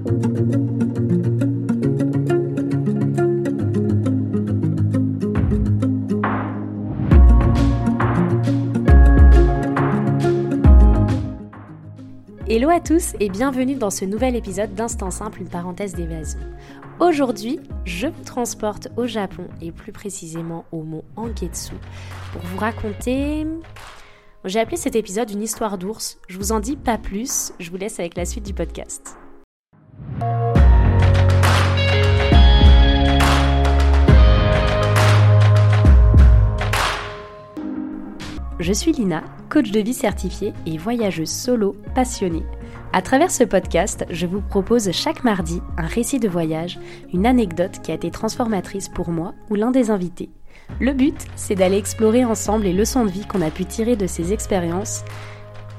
Hello à tous et bienvenue dans ce nouvel épisode d'Instant Simple, une parenthèse d'évasion. Aujourd'hui, je vous transporte au Japon et plus précisément au mont Angetsu pour vous raconter... J'ai appelé cet épisode une histoire d'ours, je vous en dis pas plus, je vous laisse avec la suite du podcast. Je suis Lina, coach de vie certifiée et voyageuse solo passionnée. À travers ce podcast, je vous propose chaque mardi un récit de voyage, une anecdote qui a été transformatrice pour moi ou l'un des invités. Le but, c'est d'aller explorer ensemble les leçons de vie qu'on a pu tirer de ces expériences,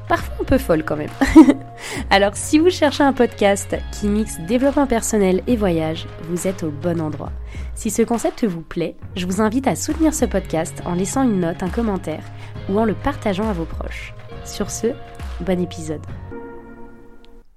parfois un peu folles quand même. Alors si vous cherchez un podcast qui mixe développement personnel et voyage, vous êtes au bon endroit. Si ce concept vous plaît, je vous invite à soutenir ce podcast en laissant une note, un commentaire ou en le partageant à vos proches. Sur ce, bon épisode.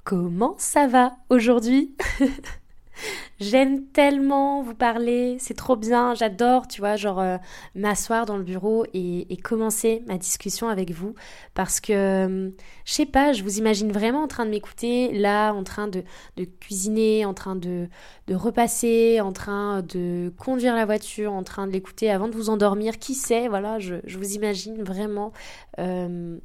Comment ça va aujourd'hui? J'aime tellement vous parler, c'est trop bien, j'adore, tu vois, genre euh, m'asseoir dans le bureau et, commencer ma discussion avec vous parce que, je sais pas, je vous imagine vraiment en train de m'écouter, là, en train de, cuisiner, en train de, repasser, en train de conduire la voiture, en train de l'écouter avant de vous endormir, qui sait, voilà, je, vous imagine vraiment euh,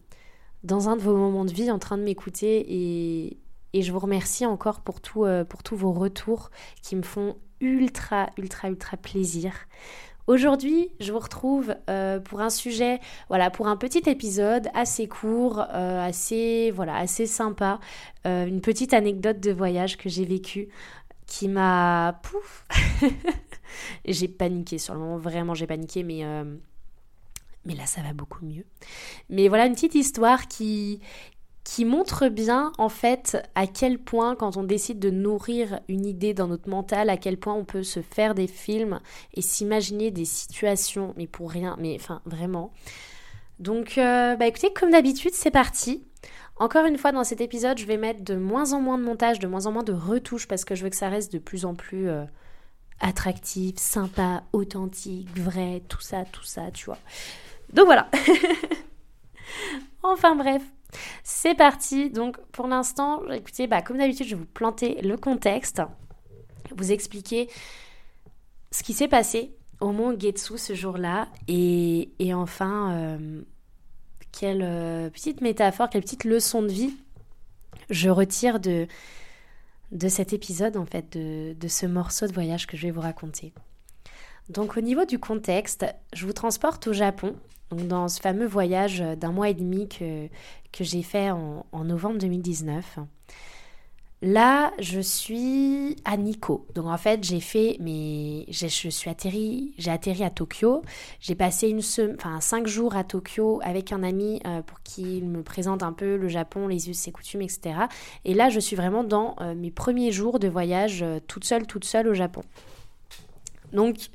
dans un de vos moments de vie en train de m'écouter et et je vous remercie encore pour, tout, euh, pour tous vos retours qui me font ultra, ultra, ultra plaisir. Aujourd'hui, je vous retrouve euh, pour un sujet, voilà, pour un petit épisode assez court, euh, assez, voilà, assez sympa, une petite anecdote de voyage que j'ai vécue qui m'a pouf. j'ai paniqué sur le moment, vraiment j'ai paniqué, mais mais là ça va beaucoup mieux. Mais voilà une petite histoire qui qui montre bien en fait à quel point quand on décide de nourrir une idée dans notre mental, à quel point on peut se faire des films et s'imaginer des situations, mais pour rien, mais enfin vraiment. Donc euh, bah écoutez, comme d'habitude, c'est parti. Encore une fois, dans cet épisode, je vais mettre de moins en moins de montage, de moins en moins de retouches parce que je veux que ça reste de plus en plus euh, attractif, sympa, authentique, vrai, tout ça, tout ça, tu vois. Donc voilà. enfin bref, c'est parti. Donc pour l'instant, écoutez, bah, comme d'habitude, je vais vous planter le contexte, vous expliquer ce qui s'est passé au mont Getsu ce jour-là et, enfin, euh, quelle euh, petite métaphore, quelle petite leçon de vie je retire de, cet épisode, en fait, de ce morceau de voyage que je vais vous raconter. Donc au niveau du contexte, je vous transporte au Japon donc dans ce fameux voyage d'un mois et demi que, que j'ai fait en, novembre 2019. Là, je suis à Nikko. Donc en fait, j'ai fait mais je suis atterri, j'ai atterri à Tokyo. J'ai passé une enfin cinq jours à Tokyo avec un ami euh, pour qu'il me présente un peu le Japon, les us, ses coutumes, etc. Et là, je suis vraiment dans euh, mes premiers jours de voyage euh, toute seule, toute seule au Japon. Donc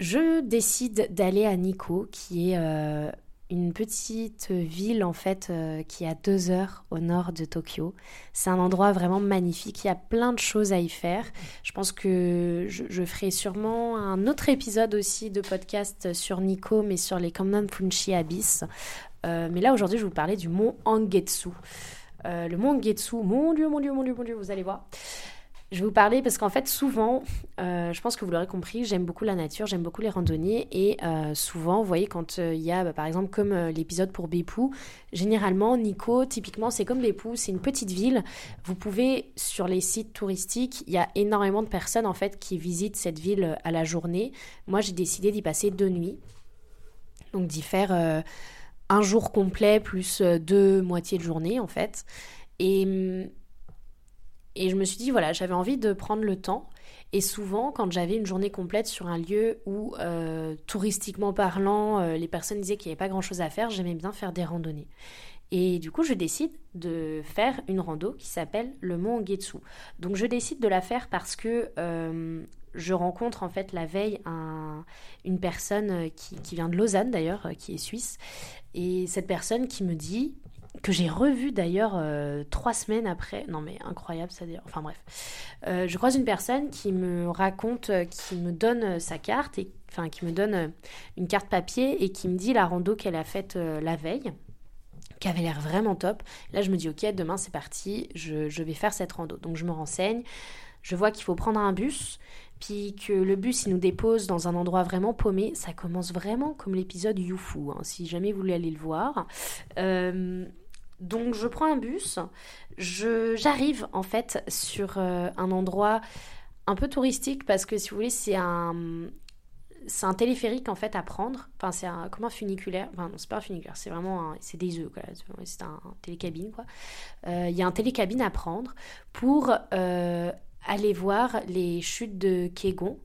je décide d'aller à Nikko, qui est euh, une petite ville en fait euh, qui est à deux heures au nord de Tokyo. C'est un endroit vraiment magnifique, il y a plein de choses à y faire. Je pense que je, ferai sûrement un autre épisode aussi de podcast sur Nikko, mais sur les Kannan Funchi Abyss. Euh, mais là aujourd'hui je vais vous parler du mont Angetsu. le mont Angetsu, mon dieu, mon dieu, mon dieu, mon dieu, vous allez voir. Je vais vous parler parce qu'en fait, souvent, euh, je pense que vous l'aurez compris, j'aime beaucoup la nature, j'aime beaucoup les randonnées. Et euh, souvent, vous voyez, quand euh, il y a, bah, par exemple, comme l'épisode pour Bepou, généralement, Nico, typiquement, c'est comme Bepou, c'est une petite ville. Vous pouvez, sur les sites touristiques, il y a énormément de personnes, en fait, qui visitent cette ville à la journée. Moi, j'ai décidé d'y passer deux nuits. Donc, d'y faire un jour complet plus deux moitiés de journée, en fait. Et hum, et je me suis dit, voilà, j'avais envie de prendre le temps. Et souvent, quand j'avais une journée complète sur un lieu où, euh, touristiquement parlant, euh, les personnes disaient qu'il n'y avait pas grand-chose à faire, j'aimais bien faire des randonnées. Et du coup, je décide de faire une rando qui s'appelle le Mont Getsu. Donc, je décide de la faire parce que euh, je rencontre en fait la veille une personne qui, qui, vient de Lausanne d'ailleurs, qui est suisse. Et cette personne qui me dit que j'ai revu d'ailleurs euh, trois semaines après. Non mais incroyable ça dire. Enfin bref. Euh, je croise une personne qui me raconte, euh, qui me donne sa carte, et, enfin qui me donne une carte papier et qui me dit la rando qu'elle a faite la veille qui avait l'air vraiment top. Là, je me dis, ok, demain c'est parti, je, je, vais faire cette rando. Donc, je me renseigne. Je vois qu'il faut prendre un bus, puis que le bus il nous dépose dans un endroit vraiment paumé. Ça commence vraiment comme l'épisode Youfu, hein, si jamais vous voulez aller le voir. Euh, donc je prends un bus, j'arrive en fait sur euh, un endroit un peu touristique parce que si vous voulez c'est un c'est un téléphérique en fait à prendre. Enfin c'est un comme un funiculaire. Enfin non c'est pas un funiculaire, c'est vraiment c'est des œufs. C'est un, télécabine quoi. Euh, il y a un télécabine à prendre pour euh, aller voir les chutes de Kegon.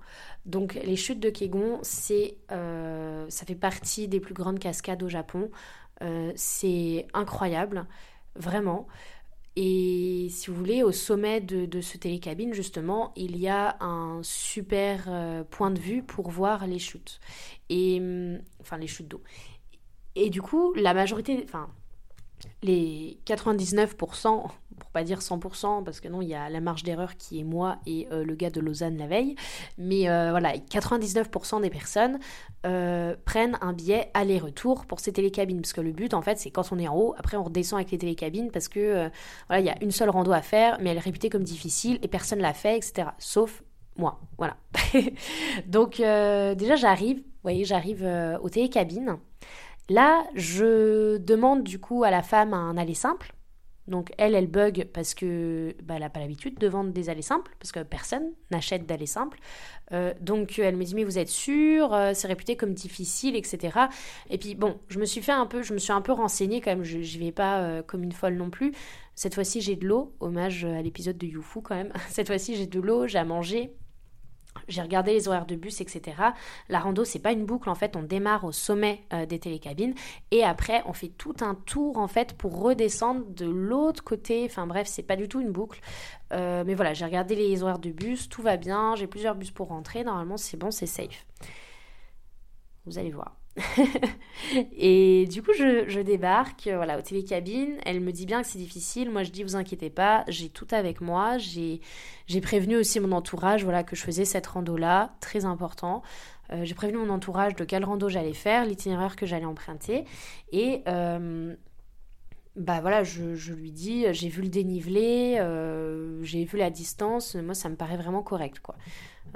Donc les chutes de Kegon, c'est ça fait partie des plus grandes cascades au Japon. Euh, c'est incroyable, vraiment. Et si vous voulez, au sommet de, ce télécabine, justement, il y a un super euh, point de vue pour voir les chutes. Et, hum, enfin, les chutes d'eau. Et du coup, la majorité, enfin, les 99%, pas dire 100%, parce que non, il y a la marge d'erreur qui est moi et euh, le gars de Lausanne la veille, mais euh, voilà, 99% des personnes euh, prennent un billet aller-retour pour ces télécabines, parce que le but, en fait, c'est quand on est en haut, après on redescend avec les télécabines, parce que voilà, il y a une seule rando à faire, mais elle est réputée comme difficile et personne l'a fait, etc. Sauf moi, voilà. Donc déjà, j'arrive, vous voyez, j'arrive aux télécabines. Là, je demande du coup à la femme un aller simple. Donc elle, elle bug parce que bah, elle n'a pas l'habitude de vendre des allées simples, parce que personne n'achète d'allées simples. Euh, donc elle me dit mais vous êtes sûr euh, C'est réputé comme difficile, etc. Et puis bon, je me suis fait un peu, je me suis un peu renseignée quand même. Je n'y vais pas euh, comme une folle non plus. Cette fois-ci j'ai de l'eau, hommage à l'épisode de Youfu quand même. Cette fois-ci j'ai de l'eau, j'ai à manger, j'ai regardé les horaires de bus, etc. La rando, c'est pas une boucle, en fait, on démarre au sommet euh, des télécabines et après, on fait tout un tour, en fait, pour redescendre de l'autre côté. Enfin bref, c'est pas du tout une boucle. Euh, mais voilà, j'ai regardé les horaires de bus, tout va bien, j'ai plusieurs bus pour rentrer, normalement, c'est bon, c'est safe. Vous allez voir. et du coup, je, débarque voilà, au télécabine. Elle me dit bien que c'est difficile. Moi, je dis, vous inquiétez pas, j'ai tout avec moi. J'ai prévenu aussi mon entourage voilà, que je faisais cette rando-là, très important. Euh, j'ai prévenu mon entourage de quelle rando j'allais faire, l'itinéraire que j'allais emprunter. Et euh, bah voilà, je, lui dis, j'ai vu le dénivelé, euh, j'ai vu la distance. Moi, ça me paraît vraiment correct. quoi.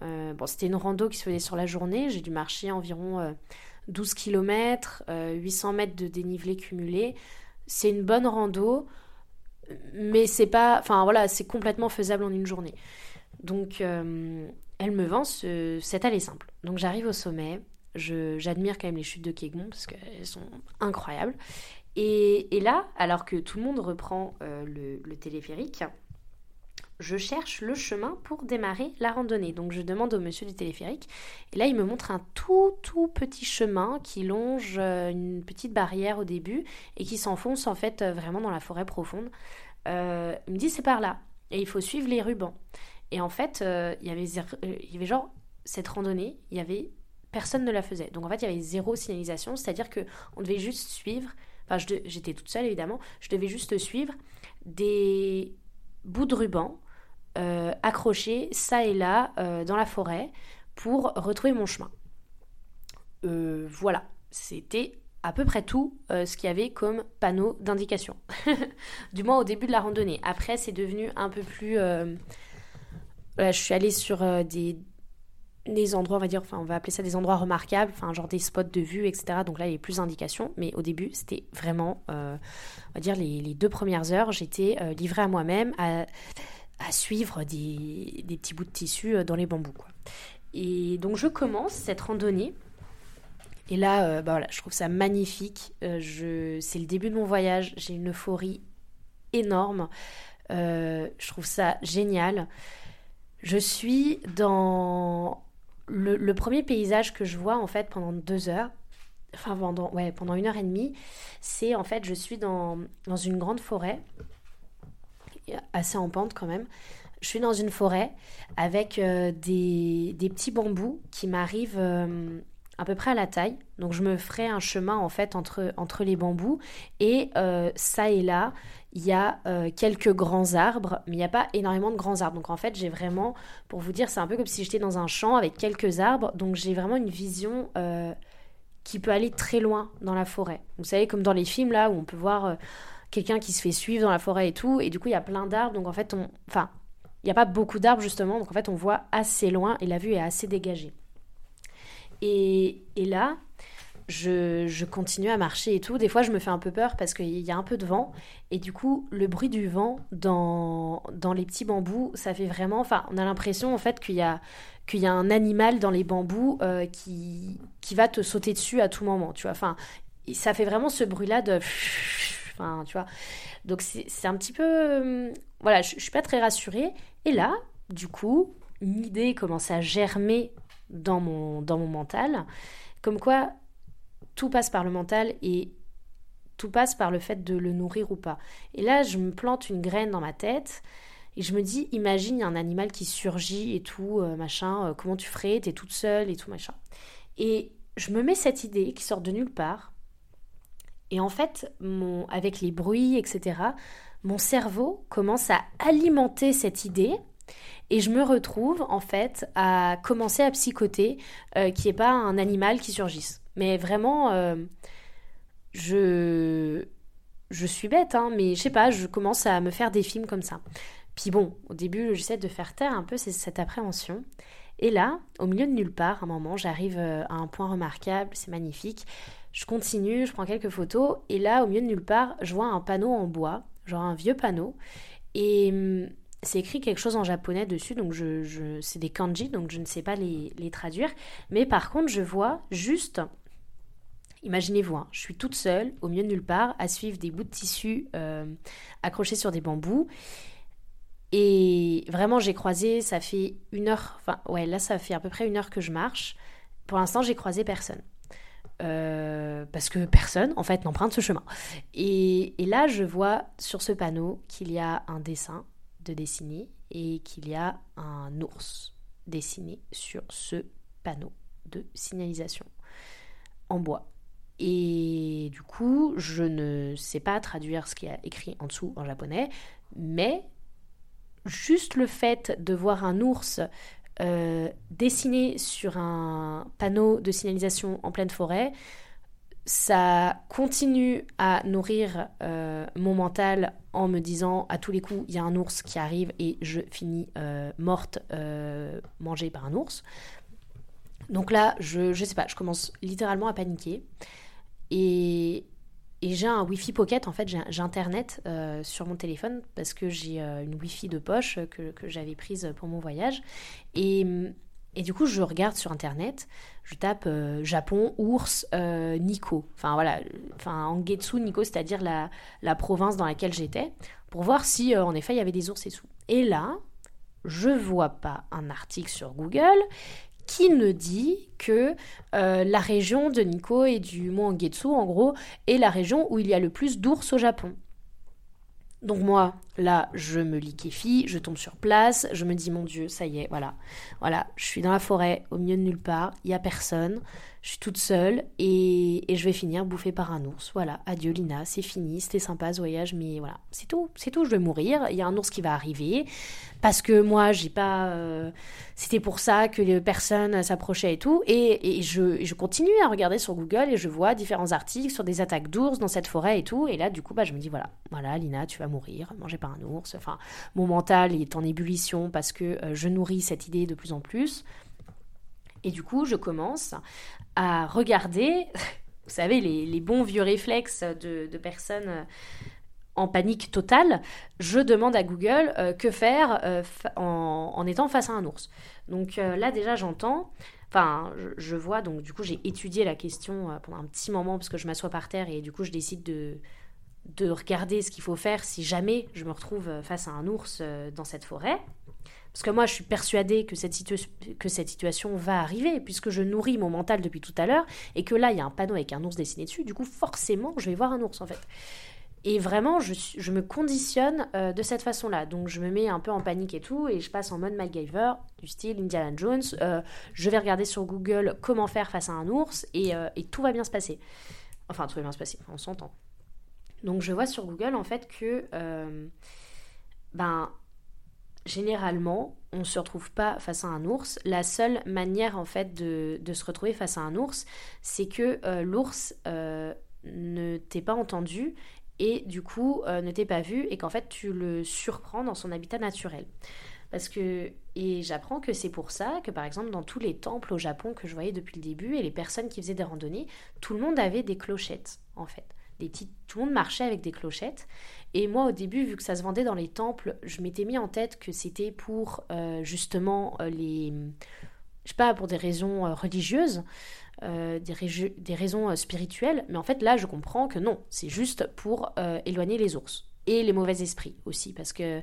bon, c'était une rando qui se faisait sur la journée. J'ai dû marcher environ 12 km, 800 mètres de dénivelé cumulé. C'est une bonne rando, mais c'est pas. Enfin voilà, c'est complètement faisable en une journée. Donc, euh, elle me vend ce, cet aller simple. Donc, j'arrive au sommet. J'admire quand même les chutes de Kegon parce qu'elles sont incroyables. Et, là, alors que tout le monde reprend euh, le, téléphérique, je cherche le chemin pour démarrer la randonnée. Donc je demande au monsieur du téléphérique. Et là, il me montre un tout tout petit chemin qui longe euh, une petite barrière au début et qui s'enfonce en fait euh, vraiment dans la forêt profonde. Euh, il me dit c'est par là. Et il faut suivre les rubans. Et en fait, il, y avait, il y avait genre cette randonnée, il y avait personne ne la faisait. Donc en fait, il y avait zéro signalisation, c'est-à-dire que on devait juste suivre. Enfin, j'étais toute seule évidemment. Je devais juste suivre des bouts de ruban euh, ça et là euh, dans la forêt pour retrouver mon chemin. Euh, voilà, c'était à peu près tout ce qu'il y avait comme panneau d'indication. du moins au début de la randonnée. Après, c'est devenu un peu plus... je suis allée sur des, endroits, on va dire, enfin on va appeler ça des endroits remarquables, genre des spots de vue, etc. Donc là il y avait plus d'indications, mais au début c'était vraiment, on va dire les, les, deux premières heures, j'étais livrée à moi-même, à à suivre des, petits bouts de tissu euh, dans les bambous. Et donc je commence cette randonnée. Et là, euh, bah voilà, je trouve ça magnifique. Euh, je... C'est le début de mon voyage. J'ai une euphorie énorme. je trouve ça génial. Je suis dans le, premier paysage que je vois en fait pendant deux heures. Enfin, pendant, ouais, pendant une heure et demie. C'est en fait, je suis dans, dans une grande forêt assez en pente quand même. Je suis dans une forêt avec euh, des, petits bambous qui m'arrivent euh, à peu près à la taille. Donc je me ferai un chemin en fait entre, les bambous et euh, ça et là, il y a quelques grands arbres, mais il n'y a pas énormément de grands arbres. Donc en fait, j'ai vraiment, pour vous dire, c'est un peu comme si j'étais dans un champ avec quelques arbres. Donc j'ai vraiment une vision qui peut aller très loin dans la forêt. Vous savez, comme dans les films là où on peut voir quelqu'un qui se fait suivre dans la forêt et tout, et du coup il y a plein d'arbres. Donc en fait, on, enfin, il n'y a pas beaucoup d'arbres justement. Donc en fait, on voit assez loin et la vue est assez dégagée. Et, là, je, continue à marcher et tout. Des fois, je me fais un peu peur parce qu'il y a un peu de vent. Et du coup, le bruit du vent dans, dans les petits bambous, ça fait vraiment. Enfin, on a l'impression en fait qu'il y a, qu'il y a un animal dans les bambous euh, qui, qui va te sauter dessus à tout moment. Tu vois, enfin, ça fait vraiment ce bruit-là de. Enfin, tu vois. Donc, c'est un petit peu. Euh, voilà, je, je suis pas très rassurée. Et là, du coup, une idée commence à germer dans mon, dans mon mental. Comme quoi, tout passe par le mental et tout passe par le fait de le nourrir ou pas. Et là, je me plante une graine dans ma tête et je me dis, imagine, il y a un animal qui surgit et tout, euh, machin, euh, comment tu ferais, t'es toute seule et tout, machin. Et je me mets cette idée qui sort de nulle part. Et en fait, avec les bruits, etc., mon cerveau commence à alimenter cette idée et je me retrouve en fait à commencer à psychoter euh, qui est pas un animal qui surgisse. Mais vraiment, euh, je je suis bête, hein, mais je sais pas, je commence à me faire des films comme ça. Puis bon, au début, j'essaie de faire taire un peu cette appréhension. Et là, au milieu de nulle part, à un moment, j'arrive euh, à un point remarquable, c'est magnifique. Je continue, je prends quelques photos, et là, au milieu de nulle part, je vois un panneau en bois, genre un vieux panneau. Et hum, c'est écrit quelque chose en japonais dessus, donc je, c'est des kanji, donc je ne sais pas les, traduire. Mais par contre, je vois juste, imaginez-vous, hein, je suis toute seule, au milieu de nulle part, à suivre des bouts de tissu euh, accrochés sur des bambous. Et vraiment, j'ai croisé, ça fait une heure, enfin, ouais, là, ça fait à peu près une heure que je marche. Pour l'instant, j'ai croisé personne. Euh, parce que personne, en fait, n'emprunte ce chemin. et là, je vois sur ce panneau qu'il y a un dessin de dessiner et qu'il y a un ours dessiné sur ce panneau de signalisation en bois. Et du coup, je ne sais pas traduire ce qui a écrit en dessous en japonais, mais juste le fait de voir un ours euh, dessiné sur un panneau de signalisation en pleine forêt, ça continue à nourrir euh, mon mental en me disant à tous les coups il y a un ours qui arrive et je finis euh, morte euh, mangée par un ours. Donc là, je, je sais pas, je commence littéralement à paniquer. Et, et j'ai un Wi-Fi Pocket, en fait, j'ai Internet sur mon téléphone parce que j'ai une Wi-Fi de poche que, que j'avais prise pour mon voyage. Et et du coup, je regarde sur internet, je tape euh, Japon, ours, euh, Nikko. Enfin voilà, enfin Angetsu, Nikko, c'est-à-dire la, la, province dans laquelle j'étais, pour voir si euh, en effet il y avait des ours et tout. Et là, je vois pas un article sur Google qui ne dit que la région de Nikko et du mont Angetsu, en gros, est la région où il y a le plus d'ours au Japon. Donc moi, là, je me liquéfie, je tombe sur place, je me dis mon Dieu, ça y est, voilà, voilà, je suis dans la forêt, au milieu de nulle part, il y a personne, je suis toute seule et, je vais finir bouffée par un ours. Voilà, adieu Lina, c'est fini, c'était sympa ce voyage, mais voilà, c'est tout, c'est tout, je vais mourir. Il y a un ours qui va arriver parce que moi, j'ai pas. Euh, c'était pour ça que les personnes s'approchaient et tout. Et, je, continue à regarder sur Google et je vois différents articles sur des attaques d'ours dans cette forêt et tout. Et là, du coup, bah, je me dis voilà, voilà, Lina, tu vas mourir, mangé par un ours. Enfin, mon mental est en ébullition parce que euh, je nourris cette idée de plus en plus. Et du coup, je commence à regarder, vous savez, les, bons vieux réflexes de, personnes euh, en panique totale, je demande à Google euh, que faire euh, en, étant face à un ours. Donc là déjà j'entends, enfin je, vois, donc du coup j'ai étudié la question pendant un petit moment parce que je m'assois par terre et du coup je décide de, de regarder ce qu'il faut faire si jamais je me retrouve face à un ours dans cette forêt. Parce que moi, je suis persuadée que cette, situation va arriver, puisque je nourris mon mental depuis tout à l'heure, et que là, il y a un panneau avec un ours dessiné dessus. Du coup, forcément, je vais voir un ours, en fait. Et vraiment, je, je me conditionne euh, de cette façon-là. Donc, je me mets un peu en panique et tout, et je passe en mode MacGyver, du style Indiana Jones. Euh, je vais regarder sur Google comment faire face à un ours, et, euh, et, tout va bien se passer. Enfin, tout va bien se passer, on s'entend. Donc, je vois sur Google, en fait, que, ben, généralement, on ne se retrouve pas face à un ours. La seule manière, en fait, de, se retrouver face à un ours, c'est que l'ours ne t'ait pas entendu et du coup euh, ne t'est pas vu et qu'en fait tu le surprends dans son habitat naturel. Parce que, et j'apprends que c'est pour ça que par exemple dans tous les temples au Japon que je voyais depuis le début et les personnes qui faisaient des randonnées, tout le monde avait des clochettes en fait. Des petites, tout le monde marchait avec des clochettes. Et moi au début, vu que ça se vendait dans les temples, je m'étais mis en tête que c'était pour euh, justement euh, les, je sais pas, pour des raisons religieuses. Euh, des, raisons spirituelles, mais en fait là je comprends que non, c'est juste pour éloigner les ours et les mauvais esprits aussi, parce que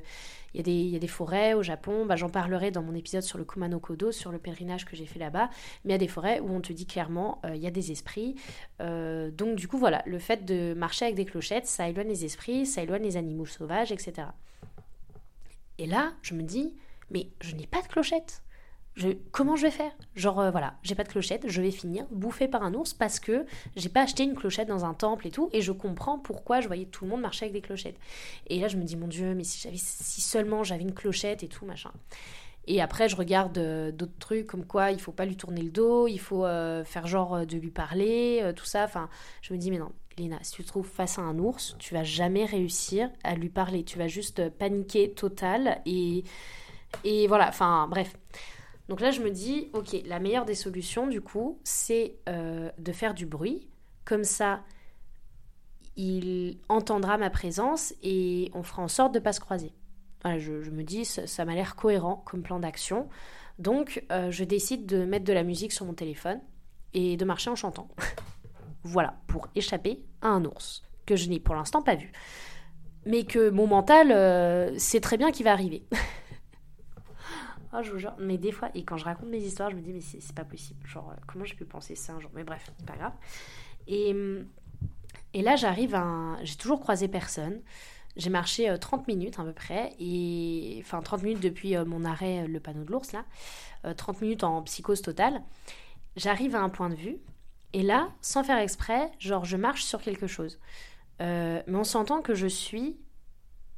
il y, a des forêts au Japon, bah, j'en parlerai dans mon épisode sur le Kumano Kodo, sur le pèlerinage que j'ai fait là-bas, mais il y a des forêts où on te dit clairement il y a des esprits. donc du coup voilà, le fait de marcher avec des clochettes, ça éloigne les esprits, ça éloigne les animaux sauvages, etc. Et là, je me dis, mais je n'ai pas de clochettes comment je vais faire? Genre, euh, voilà, j'ai pas de clochette, je vais finir bouffé par un ours parce que j'ai pas acheté une clochette dans un temple et tout, et je comprends pourquoi je voyais tout le monde marcher avec des clochettes. Et là, je me dis, mon Dieu, mais si, j'avais, si seulement j'avais une clochette et tout, machin. Et après, je regarde euh, d'autres trucs comme quoi il faut pas lui tourner le dos, il faut euh, faire genre de lui parler, tout ça. Enfin, je me dis, mais non, Léna, si tu te trouves face à un ours, tu vas jamais réussir à lui parler. Tu vas juste paniquer total et, et voilà, enfin, bref. Donc là, je me dis, ok, la meilleure des solutions, du coup, c'est euh, de faire du bruit. Comme ça, il entendra ma présence et on fera en sorte de ne pas se croiser. Je, me dis, ça, m'a l'air cohérent comme plan d'action. Donc, euh, je décide de mettre de la musique sur mon téléphone et de marcher en chantant. voilà, pour échapper à un ours que je n'ai pour l'instant pas vu. Mais que mon mental euh, sait très bien qu'il va arriver. Oh, je vous jure. Mais des fois, et quand je raconte mes histoires, je me dis, mais c'est pas possible. Genre, euh, comment j'ai pu penser ça un jour Mais bref, pas grave. Et, hum, et là, j'arrive à. J'ai toujours croisé personne. J'ai marché 30 euh, minutes à peu près, et enfin 30 minutes depuis euh, mon arrêt, le panneau de l'ours là, 30 minutes en psychose totale. J'arrive à un point de vue, et là, sans faire exprès, genre je marche sur quelque chose. mais on s'entend que je suis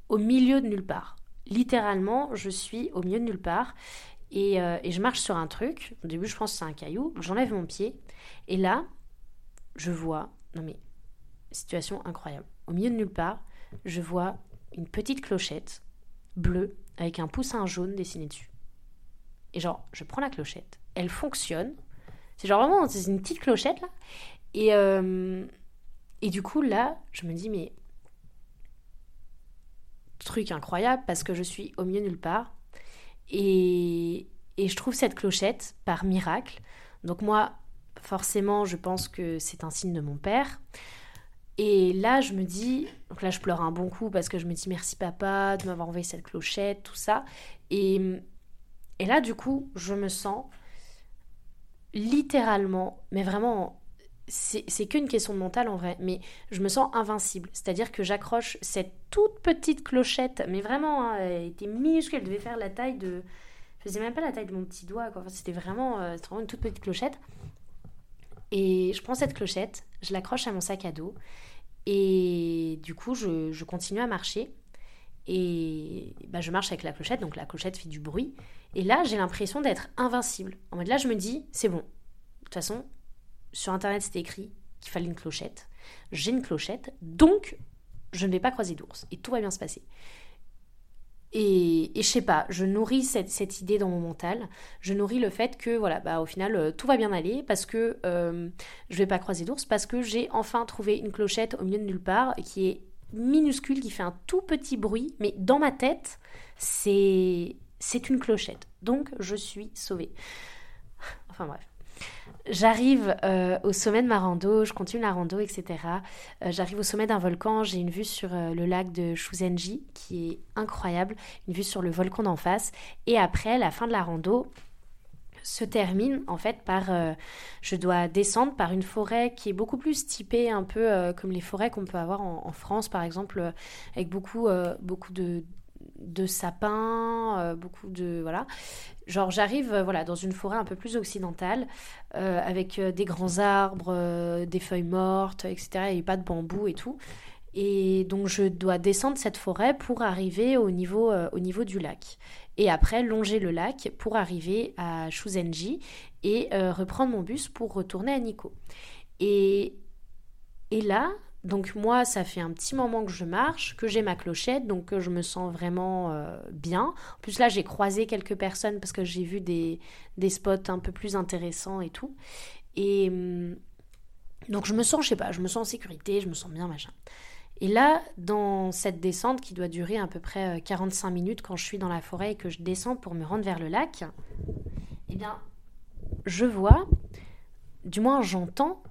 au milieu de nulle part littéralement, je suis au milieu de nulle part euh, et, je marche sur un truc. Au début, je pense que c'est un caillou. J'enlève mon pied et là, je vois. Non mais, situation incroyable. Au milieu de nulle part, je vois une petite clochette bleue avec un poussin jaune dessiné dessus. Et genre, je prends la clochette, elle fonctionne. C'est genre vraiment, c'est une petite clochette là. Et, euh, et du coup, là, je me dis, mais truc incroyable parce que je suis au milieu nulle part. Et, et je trouve cette clochette par miracle. Donc moi, forcément, je pense que c'est un signe de mon père. Et là, je me dis, donc là, je pleure un bon coup parce que je me dis merci papa de m'avoir envoyé cette clochette, tout ça. Et, et là, du coup, je me sens littéralement, mais vraiment c'est qu'une question de mental en vrai, mais je me sens invincible. C'est-à-dire que j'accroche cette toute petite clochette, mais vraiment, hein, elle était minuscule, elle devait faire la taille de. Je faisais même pas la taille de mon petit doigt, quoi. c'était vraiment, euh, vraiment une toute petite clochette. Et je prends cette clochette, je l'accroche à mon sac à dos, et du coup, je, je continue à marcher. Et bah, je marche avec la clochette, donc la clochette fait du bruit. Et là, j'ai l'impression d'être invincible. En mode là, je me dis, c'est bon. De toute façon, sur internet c'était écrit qu'il fallait une clochette. J'ai une clochette, donc je ne vais pas croiser d'ours et tout va bien se passer. Et, et je sais pas, je nourris cette, idée dans mon mental. Je nourris le fait que, voilà, bah, au final, euh, tout va bien aller parce que euh, je vais pas croiser d'ours, parce que j'ai enfin trouvé une clochette au milieu de nulle part qui est minuscule, qui fait un tout petit bruit, mais dans ma tête, c'est c'est une clochette. Donc, je suis sauvée. Enfin bref. J'arrive euh, au sommet de ma rando, je continue la rando, etc. Euh, j'arrive au sommet d'un volcan, j'ai une vue sur euh, le lac de Shuzenji qui est incroyable, une vue sur le volcan d'en face. Et après, la fin de la rando, se termine en fait par je dois descendre par une forêt qui est beaucoup plus typée un peu comme les forêts qu'on peut avoir en, France par exemple avec beaucoup beaucoup de sapins beaucoup de voilà genre j'arrive voilà dans une forêt un peu plus occidentale avec des grands arbres des feuilles mortes etc et pas de bambou et tout et donc je dois descendre cette forêt pour arriver au niveau, au niveau du lac et après longer le lac pour arriver à Shuzenji et euh, reprendre mon bus pour retourner à Nikko. Et, et là, donc moi, ça fait un petit moment que je marche, que j'ai ma clochette, donc je me sens vraiment euh, bien. En plus là, j'ai croisé quelques personnes parce que j'ai vu des, des, spots un peu plus intéressants et tout. Et hum, donc je me sens, je sais pas, je me sens en sécurité, je me sens bien, machin. Et là, dans cette descente qui doit durer à peu près 45 euh, minutes quand je suis dans la forêt et que je descends pour me rendre vers le lac, eh bien, je vois, du moins j'entends,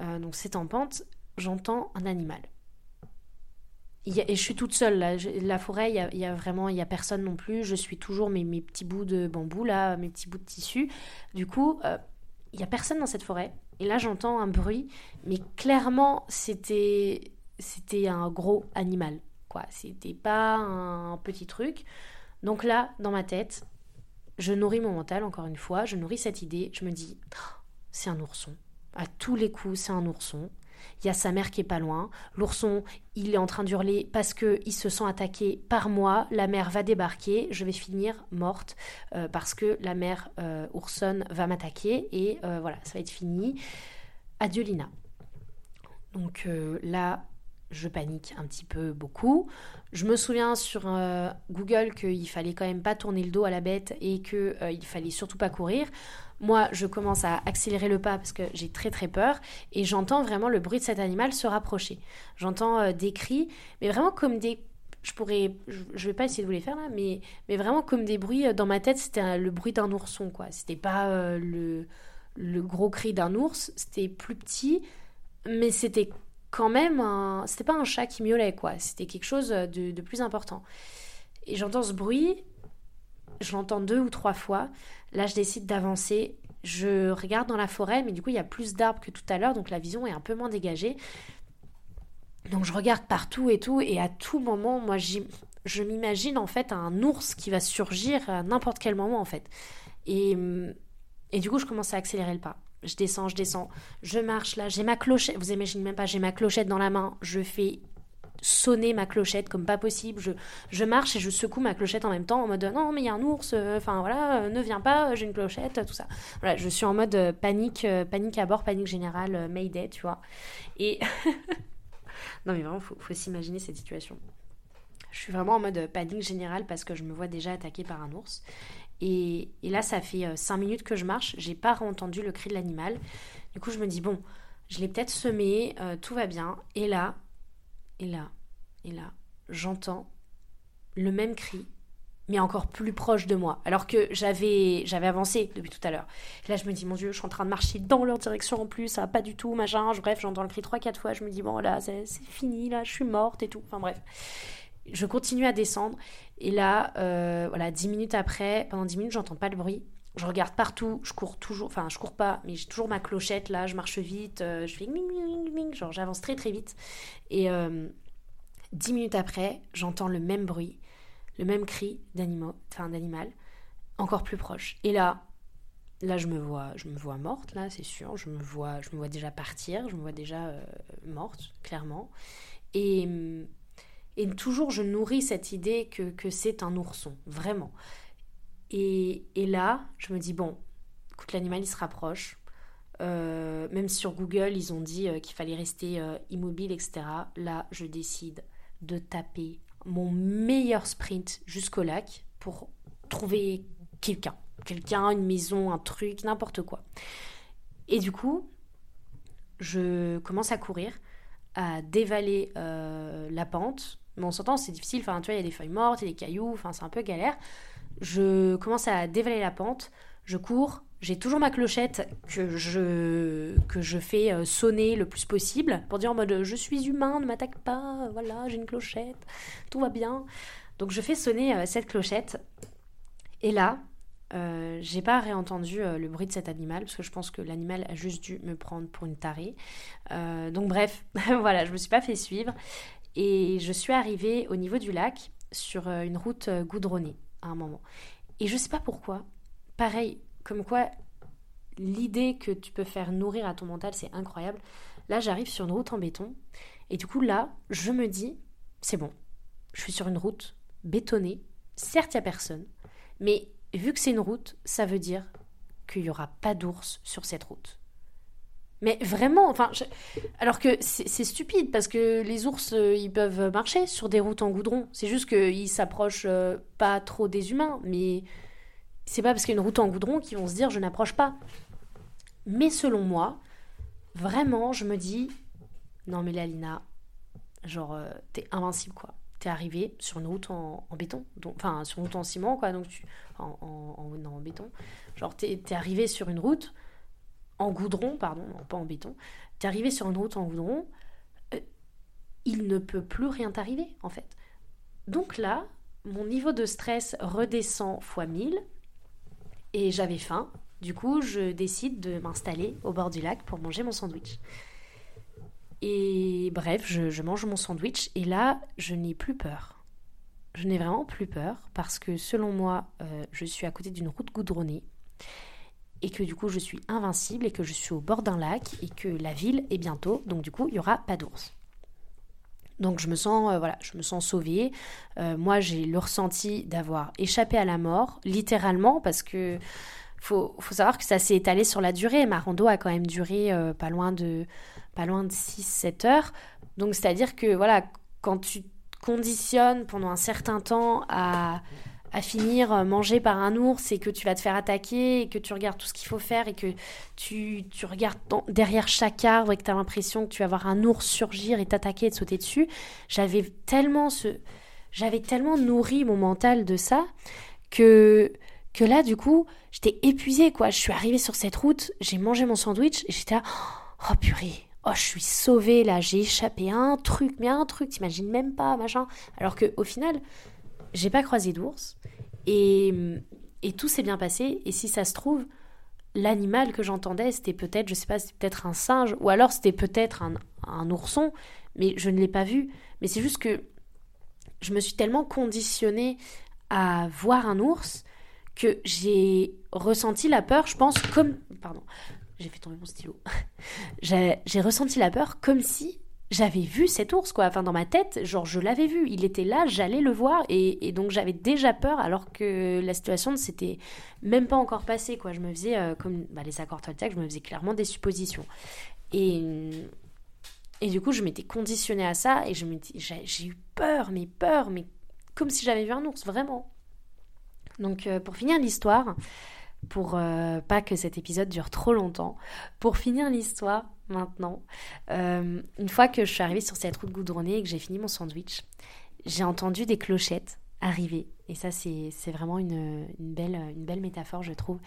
euh, donc c'est en pente, j'entends un animal. et je suis toute seule là. la forêt, il y, a, vraiment, il y a personne non plus. Je suis toujours mes, mes, petits bouts de bambou là, mes petits bouts de tissu. Du coup, euh, il y a personne dans cette forêt. Et là, j'entends un bruit, mais clairement, c'était c'était un gros animal, quoi. C'était pas un petit truc. Donc là, dans ma tête, je nourris mon mental, encore une fois, je nourris cette idée, je me dis, oh, c'est un ourson. À tous les coups, c'est un ourson. Il y a sa mère qui est pas loin. L'ourson, il est en train d'hurler parce qu'il se sent attaqué par moi. La mère va débarquer. Je vais finir morte euh, parce que la mère euh, ourson va m'attaquer. Et euh, voilà, ça va être fini. Adieu Lina. Donc là, je panique un petit peu beaucoup. Je me souviens sur euh, Google qu'il fallait quand même pas tourner le dos à la bête et qu'il euh, fallait surtout pas courir. Moi, je commence à accélérer le pas parce que j'ai très très peur et j'entends vraiment le bruit de cet animal se rapprocher. J'entends euh, des cris, mais vraiment comme des je pourrais je, vais pas essayer de vous les faire là mais mais vraiment comme des bruits dans ma tête c'était le bruit d'un ourson quoi c'était pas le le gros cri d'un ours c'était plus petit mais c'était quand même. C'était pas un chat qui miaulait, quoi. C'était quelque chose de, plus important. Et j'entends ce bruit, je l'entends deux ou trois fois. Là, je décide d'avancer. Je regarde dans la forêt, mais du coup, il y a plus d'arbres que tout à l'heure, donc la vision est un peu moins dégagée. Donc je regarde partout et tout, et à tout moment, moi, je m'imagine en fait un ours qui va surgir à n'importe quel moment, en fait. Et du coup, je commence à accélérer le pas je descends, je descends, je marche là, j'ai ma clochette, vous imaginez même pas, j'ai ma clochette dans la main, je fais sonner ma clochette comme pas possible, je, marche et je secoue ma clochette en même temps en mode non mais il y a un ours, euh, enfin voilà, euh, ne viens pas, j'ai une clochette, tout ça. Voilà, je suis en mode euh, panique, panique à bord, panique générale, Mayday, tu vois. Et non mais vraiment, faut, faut s'imaginer cette situation. Je suis vraiment en mode panique générale parce que je me vois déjà attaquée par un ours. Et, là, ça fait 5 euh, minutes que je marche, j'ai pas entendu le cri de l'animal. Du coup, je me dis, bon, je l'ai peut-être semé, euh, tout va bien. Et là, et là, et là, j'entends le même cri, mais encore plus proche de moi. Alors que j'avais, j'avais avancé depuis tout à l'heure. là, je me dis, mon Dieu, je suis en train de marcher dans leur direction en plus, ça va pas du tout, machin. Bref, j'entends le cri 3-4 fois. Je me dis, bon, là, c'est fini, là, je suis morte et tout. Enfin, bref je continue à descendre. Et là, euh, voilà, dix minutes après, pendant dix minutes, j'entends pas le bruit. Je regarde partout, je cours toujours, enfin, je cours pas, mais j'ai toujours ma clochette là, je marche vite, euh, je fais ming, ming, ming, genre j'avance très très vite. Et euh, dix minutes après, j'entends le même bruit, le même cri d'animal, enfin encore plus proche. Et là, là, je me vois, je me vois morte, là, c'est sûr. Je me vois, je me vois déjà partir, je me vois déjà morte, clairement. Et hum, et toujours, je nourris cette idée que, c'est un ourson, vraiment. Et, là, je me dis, bon, écoute, l'animal, il se rapproche. Euh, même sur Google, ils ont dit euh, qu'il fallait rester euh, immobile, etc. Là, je décide de taper mon meilleur sprint jusqu'au lac pour trouver quelqu'un. Quelqu'un, une maison, un truc, n'importe quoi. Et du coup, je commence à courir, à dévaler la pente, mais on s'entend, c'est difficile. Enfin, tu vois, il y a des feuilles mortes, il y a des cailloux, enfin, c'est un peu galère. Je commence à dévaler la pente, je cours, j'ai toujours ma clochette que je, que je fais euh, sonner le plus possible pour dire en mode je suis humain, ne m'attaque pas, voilà, j'ai une clochette, tout va bien. Donc je fais sonner euh, cette clochette. Et là, Euh, j'ai pas réentendu euh, le bruit de cet animal parce que je pense que l'animal a juste dû me prendre pour une tarée. Donc bref, voilà, je me suis pas fait suivre et je suis arrivée au niveau du lac sur une route goudronnée à un moment. Et je sais pas pourquoi, pareil, comme quoi l'idée que tu peux faire nourrir à ton mental, c'est incroyable. Là, j'arrive sur une route en béton et du coup là, je me dis, c'est bon, je suis sur une route bétonnée. Certes, il n'y a personne, mais vu que c'est une route, ça veut dire qu'il n'y aura pas d'ours sur cette route. Mais vraiment, enfin, alors que c'est stupide parce que les ours, euh, ils peuvent marcher sur des routes en goudron. C'est juste qu'ils s'approchent euh, pas trop des humains, mais c'est pas parce qu'il y a une route en goudron qu'ils vont se dire je n'approche pas. Mais selon moi, vraiment, je me dis non mais Lalina, genre euh, t'es invincible quoi t'es arrivé sur une route en, béton, donc, enfin sur une route en ciment, quoi, donc tu, en, en, non, en béton. Genre, t'es es arrivé sur une route en goudron, pardon, pas en béton. T'es arrivé sur une route en goudron, euh, il ne peut plus rien t'arriver, en fait. Donc là, mon niveau de stress redescend fois 1000 et j'avais faim. Du coup, je décide de m'installer au bord du lac pour manger mon sandwich. Et bref, je, mange mon sandwich et là, je n'ai plus peur. Je n'ai vraiment plus peur parce que selon moi, euh, je suis à côté d'une route goudronnée et que du coup, je suis invincible et que je suis au bord d'un lac et que la ville est bientôt, donc du coup, il n'y aura pas d'ours. Donc je me sens, euh, voilà, je me sens sauvée. Euh, moi, j'ai le ressenti d'avoir échappé à la mort, littéralement, parce que faut, savoir que ça s'est étalé sur la durée. Ma rando a quand même duré pas loin de pas loin de 6-7 heures. Donc c'est-à-dire que voilà, quand tu conditionnes pendant un certain temps à, à finir mangé par un ours et que tu vas te faire attaquer et que tu regardes tout ce qu'il faut faire et que tu, tu regardes derrière chaque arbre et que tu as l'impression que tu vas voir un ours surgir et t'attaquer et te sauter dessus, j'avais tellement ce j'avais tellement nourri mon mental de ça que que là du coup, j'étais épuisée quoi, je suis arrivée sur cette route, j'ai mangé mon sandwich et j'étais là oh purée, oh je suis sauvée là, j'ai échappé à un truc, mais un truc, t'imagines même pas, machin. Alors que au final, j'ai pas croisé d'ours et, et tout s'est bien passé. Et si ça se trouve, l'animal que j'entendais, c'était peut-être, je sais pas, c'était peut-être un singe ou alors c'était peut-être un, un ourson, mais je ne l'ai pas vu. Mais c'est juste que je me suis tellement conditionnée à voir un ours que j'ai ressenti la peur, je pense, comme, pardon, j'ai fait tomber mon stylo. j'ai ressenti la peur comme si j'avais vu cet ours, quoi. Enfin, dans ma tête, genre, je l'avais vu. Il était là, j'allais le voir. Et, donc, j'avais déjà peur alors que la situation ne s'était même pas encore passée, quoi. Je me faisais, euh, comme bah, les accords Toltec, je me faisais clairement des suppositions. Et, et du coup, je m'étais conditionnée à ça. Et j'ai eu peur, mais peur, mais comme si j'avais vu un ours, vraiment. Donc, euh, pour finir l'histoire, pour euh, pas que cet épisode dure trop longtemps. Pour finir l'histoire maintenant, euh, une fois que je suis arrivée sur cette route goudronnée et que j'ai fini mon sandwich, j'ai entendu des clochettes arriver. Et ça, c'est vraiment une, belle, métaphore, je trouve.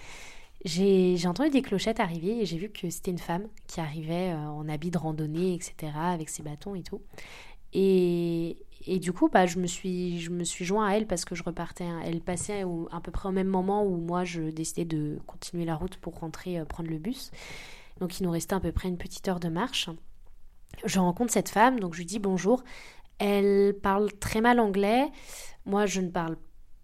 J'ai entendu des clochettes arriver et j'ai vu que c'était une femme qui arrivait euh, en habit de randonnée, etc., avec ses bâtons et tout. Et, du coup, bah, je, me suis, joint à elle parce que je repartais. Hein. Elle passait à peu près au même moment où moi, je décidais de continuer la route pour rentrer euh, prendre le bus. Donc, il nous restait à peu près une petite heure de marche. Je rencontre cette femme, donc je lui dis bonjour. Elle parle très mal anglais. Moi, je ne parle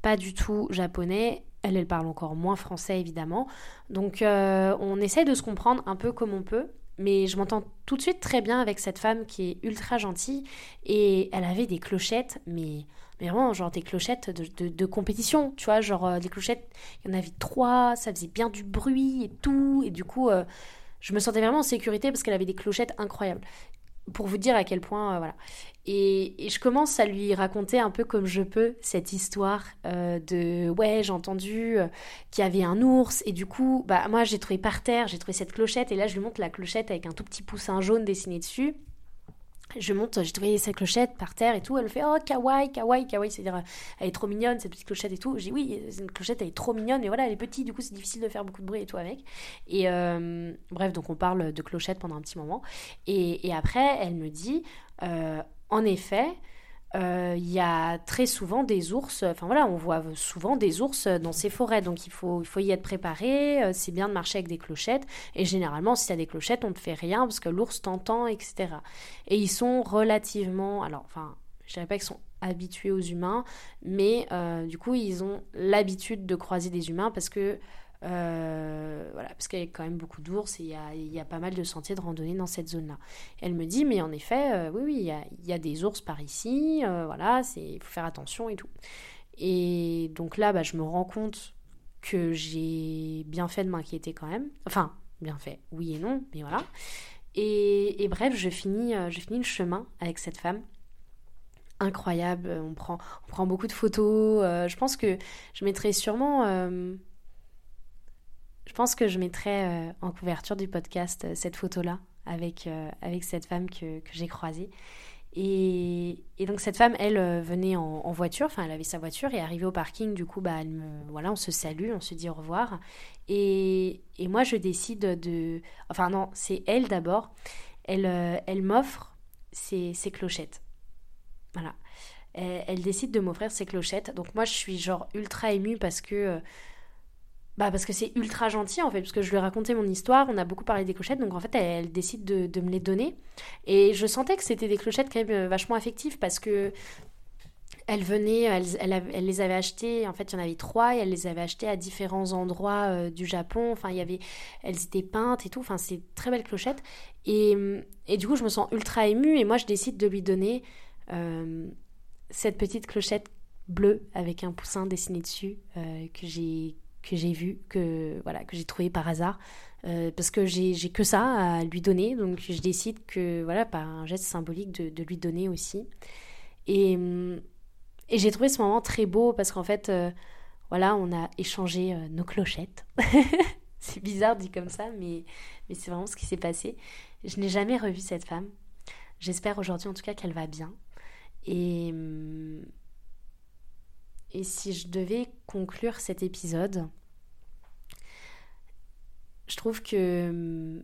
pas du tout japonais. Elle, elle parle encore moins français, évidemment. Donc, euh, on essaie de se comprendre un peu comme on peut mais je m'entends tout de suite très bien avec cette femme qui est ultra gentille et elle avait des clochettes, mais, mais vraiment genre des clochettes de, de, compétition, tu vois, genre euh, des clochettes, il y en avait trois, ça faisait bien du bruit et tout, et du coup euh, je me sentais vraiment en sécurité parce qu'elle avait des clochettes incroyables pour vous dire à quel point, euh, voilà. Et, je commence à lui raconter un peu comme je peux cette histoire euh, de ouais, j'ai entendu euh, qu'il y avait un ours et du coup, bah moi j'ai trouvé par terre, j'ai trouvé cette clochette et là je lui montre la clochette avec un tout petit poussin jaune dessiné dessus je monte, j'ai trouvé cette clochette par terre et tout. Elle fait Oh, kawaii, kawaii, kawaii. C'est-à-dire, elle est trop mignonne, cette petite clochette et tout. J'ai Oui, une clochette, elle est trop mignonne. Et voilà, elle est petite, du coup, c'est difficile de faire beaucoup de bruit et tout avec. Et euh, bref, donc on parle de clochette pendant un petit moment. Et, après, elle me dit euh, En effet, euh, il y a très souvent des ours, enfin voilà, on voit souvent des ours dans ces forêts, donc il faut, il faut y être préparé, euh, c'est bien de marcher avec des clochettes, et généralement si tu as des clochettes, on ne fait rien parce que l'ours t'entend, etc. Et ils sont relativement, alors enfin, je dirais pas qu'ils sont habitués aux humains, mais euh, du coup ils ont l'habitude de croiser des humains parce que euh, voilà, parce qu'il y a quand même beaucoup d'ours et il y, a, pas mal de sentiers de randonnée dans cette zone-là. Elle me dit, mais en effet, euh, oui, oui, il y, a, des ours par ici, euh, voilà, il faut faire attention et tout. Et donc là, bah, je me rends compte que j'ai bien fait de m'inquiéter quand même. Enfin, bien fait, oui et non, mais voilà. Et, et bref, je finis, je finis le chemin avec cette femme incroyable. On prend, on prend beaucoup de photos. je pense que je mettrai sûrement je pense que je mettrai euh, en couverture du podcast euh, cette photo-là avec, euh, avec cette femme que, que j'ai croisée. Et, et, donc cette femme, elle venait en, voiture, enfin elle avait sa voiture et arrivée au parking, du coup, bah, voilà, on se salue, on se dit au revoir. Et, et moi, je décide de... Enfin non, c'est elle d'abord. Elle, elle m'offre ses, ses, clochettes. Voilà. Elle, elle décide de m'offrir ses clochettes. Donc moi, je suis genre ultra émue parce que... Bah parce que c'est ultra gentil en fait, parce que je lui ai raconté mon histoire, on a beaucoup parlé des clochettes, donc en fait elle, décide de, me les donner. Et je sentais que c'était des clochettes quand même euh, vachement affectives parce que elle venait, elle, elle, les avait achetées, en fait il y en avait trois, et elle les avait achetées à différents endroits euh, du Japon, enfin il y avait, elles étaient peintes et tout, enfin c'est très belles clochettes. Et, et, du coup je me sens ultra émue et moi je décide de lui donner euh, cette petite clochette bleue avec un poussin dessiné dessus que j'ai que j'ai vu, que voilà, que j'ai trouvé par hasard, euh, parce que j'ai que ça à lui donner, donc je décide que voilà, par un geste symbolique, de, lui donner aussi. Et, mm, et j'ai trouvé ce moment très beau parce qu'en fait, euh, voilà, on a échangé euh, nos clochettes. c'est bizarre dit comme ça, mais, mais c'est vraiment ce qui s'est passé. Je n'ai jamais revu cette femme. J'espère aujourd'hui en tout cas qu'elle va bien. Et, et si je devais conclure cet épisode, je trouve que hum,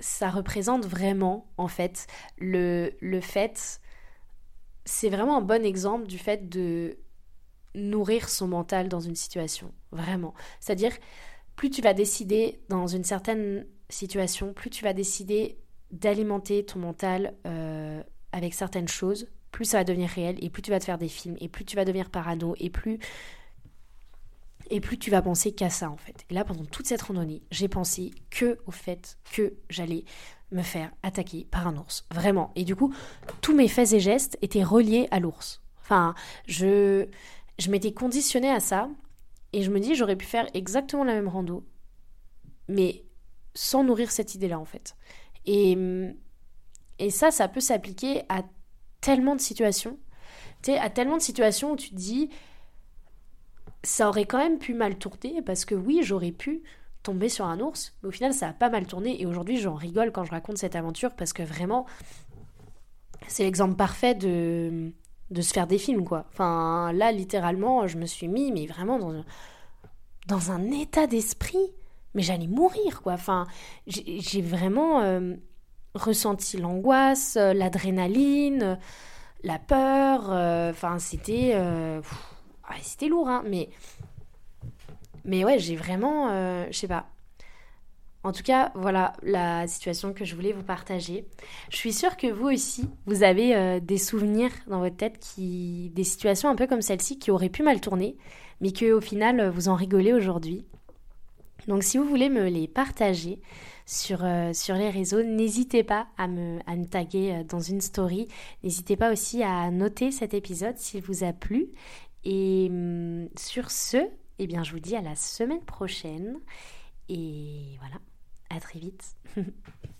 ça représente vraiment, en fait, le, le fait, c'est vraiment un bon exemple du fait de nourrir son mental dans une situation, vraiment. C'est-à-dire, plus tu vas décider dans une certaine situation, plus tu vas décider d'alimenter ton mental euh, avec certaines choses, plus ça va devenir réel et plus tu vas te faire des films et plus tu vas devenir parano et plus et plus tu vas penser qu'à ça en fait. Et là pendant toute cette randonnée, j'ai pensé que au fait que j'allais me faire attaquer par un ours, vraiment. Et du coup, tous mes faits et gestes étaient reliés à l'ours. Enfin, je je m'étais conditionnée à ça et je me dis j'aurais pu faire exactement la même rando mais sans nourrir cette idée-là en fait. Et et ça, ça peut s'appliquer à tellement de situations. Tu sais, à tellement de situations où tu te dis, ça aurait quand même pu mal tourner, parce que oui, j'aurais pu tomber sur un ours, mais au final, ça a pas mal tourné, et aujourd'hui, j'en rigole quand je raconte cette aventure, parce que vraiment, c'est l'exemple parfait de, de se faire des films, quoi. Enfin, là, littéralement, je me suis mis, mais vraiment dans un, dans un état d'esprit, mais j'allais mourir, quoi. Enfin, j'ai vraiment... Euh, ressenti l'angoisse, euh, l'adrénaline, euh, la peur. Euh, enfin, c'était. c'était lourd, hein, mais. Mais ouais, j'ai vraiment. je sais pas. En tout cas, voilà la situation que je voulais vous partager. Je suis sûre que vous aussi, vous avez des souvenirs dans votre tête qui, des situations un peu comme celle-ci qui auraient pu mal tourner, mais que au final vous en rigolez aujourd'hui. Donc, si vous voulez me les partager, sur, euh, sur les réseaux. N'hésitez pas à me, à taguer euh, dans une story. N'hésitez pas aussi à noter cet épisode s'il vous a plu. Et hum, sur ce, eh bien, je vous dis à la semaine prochaine. Et voilà, à très vite.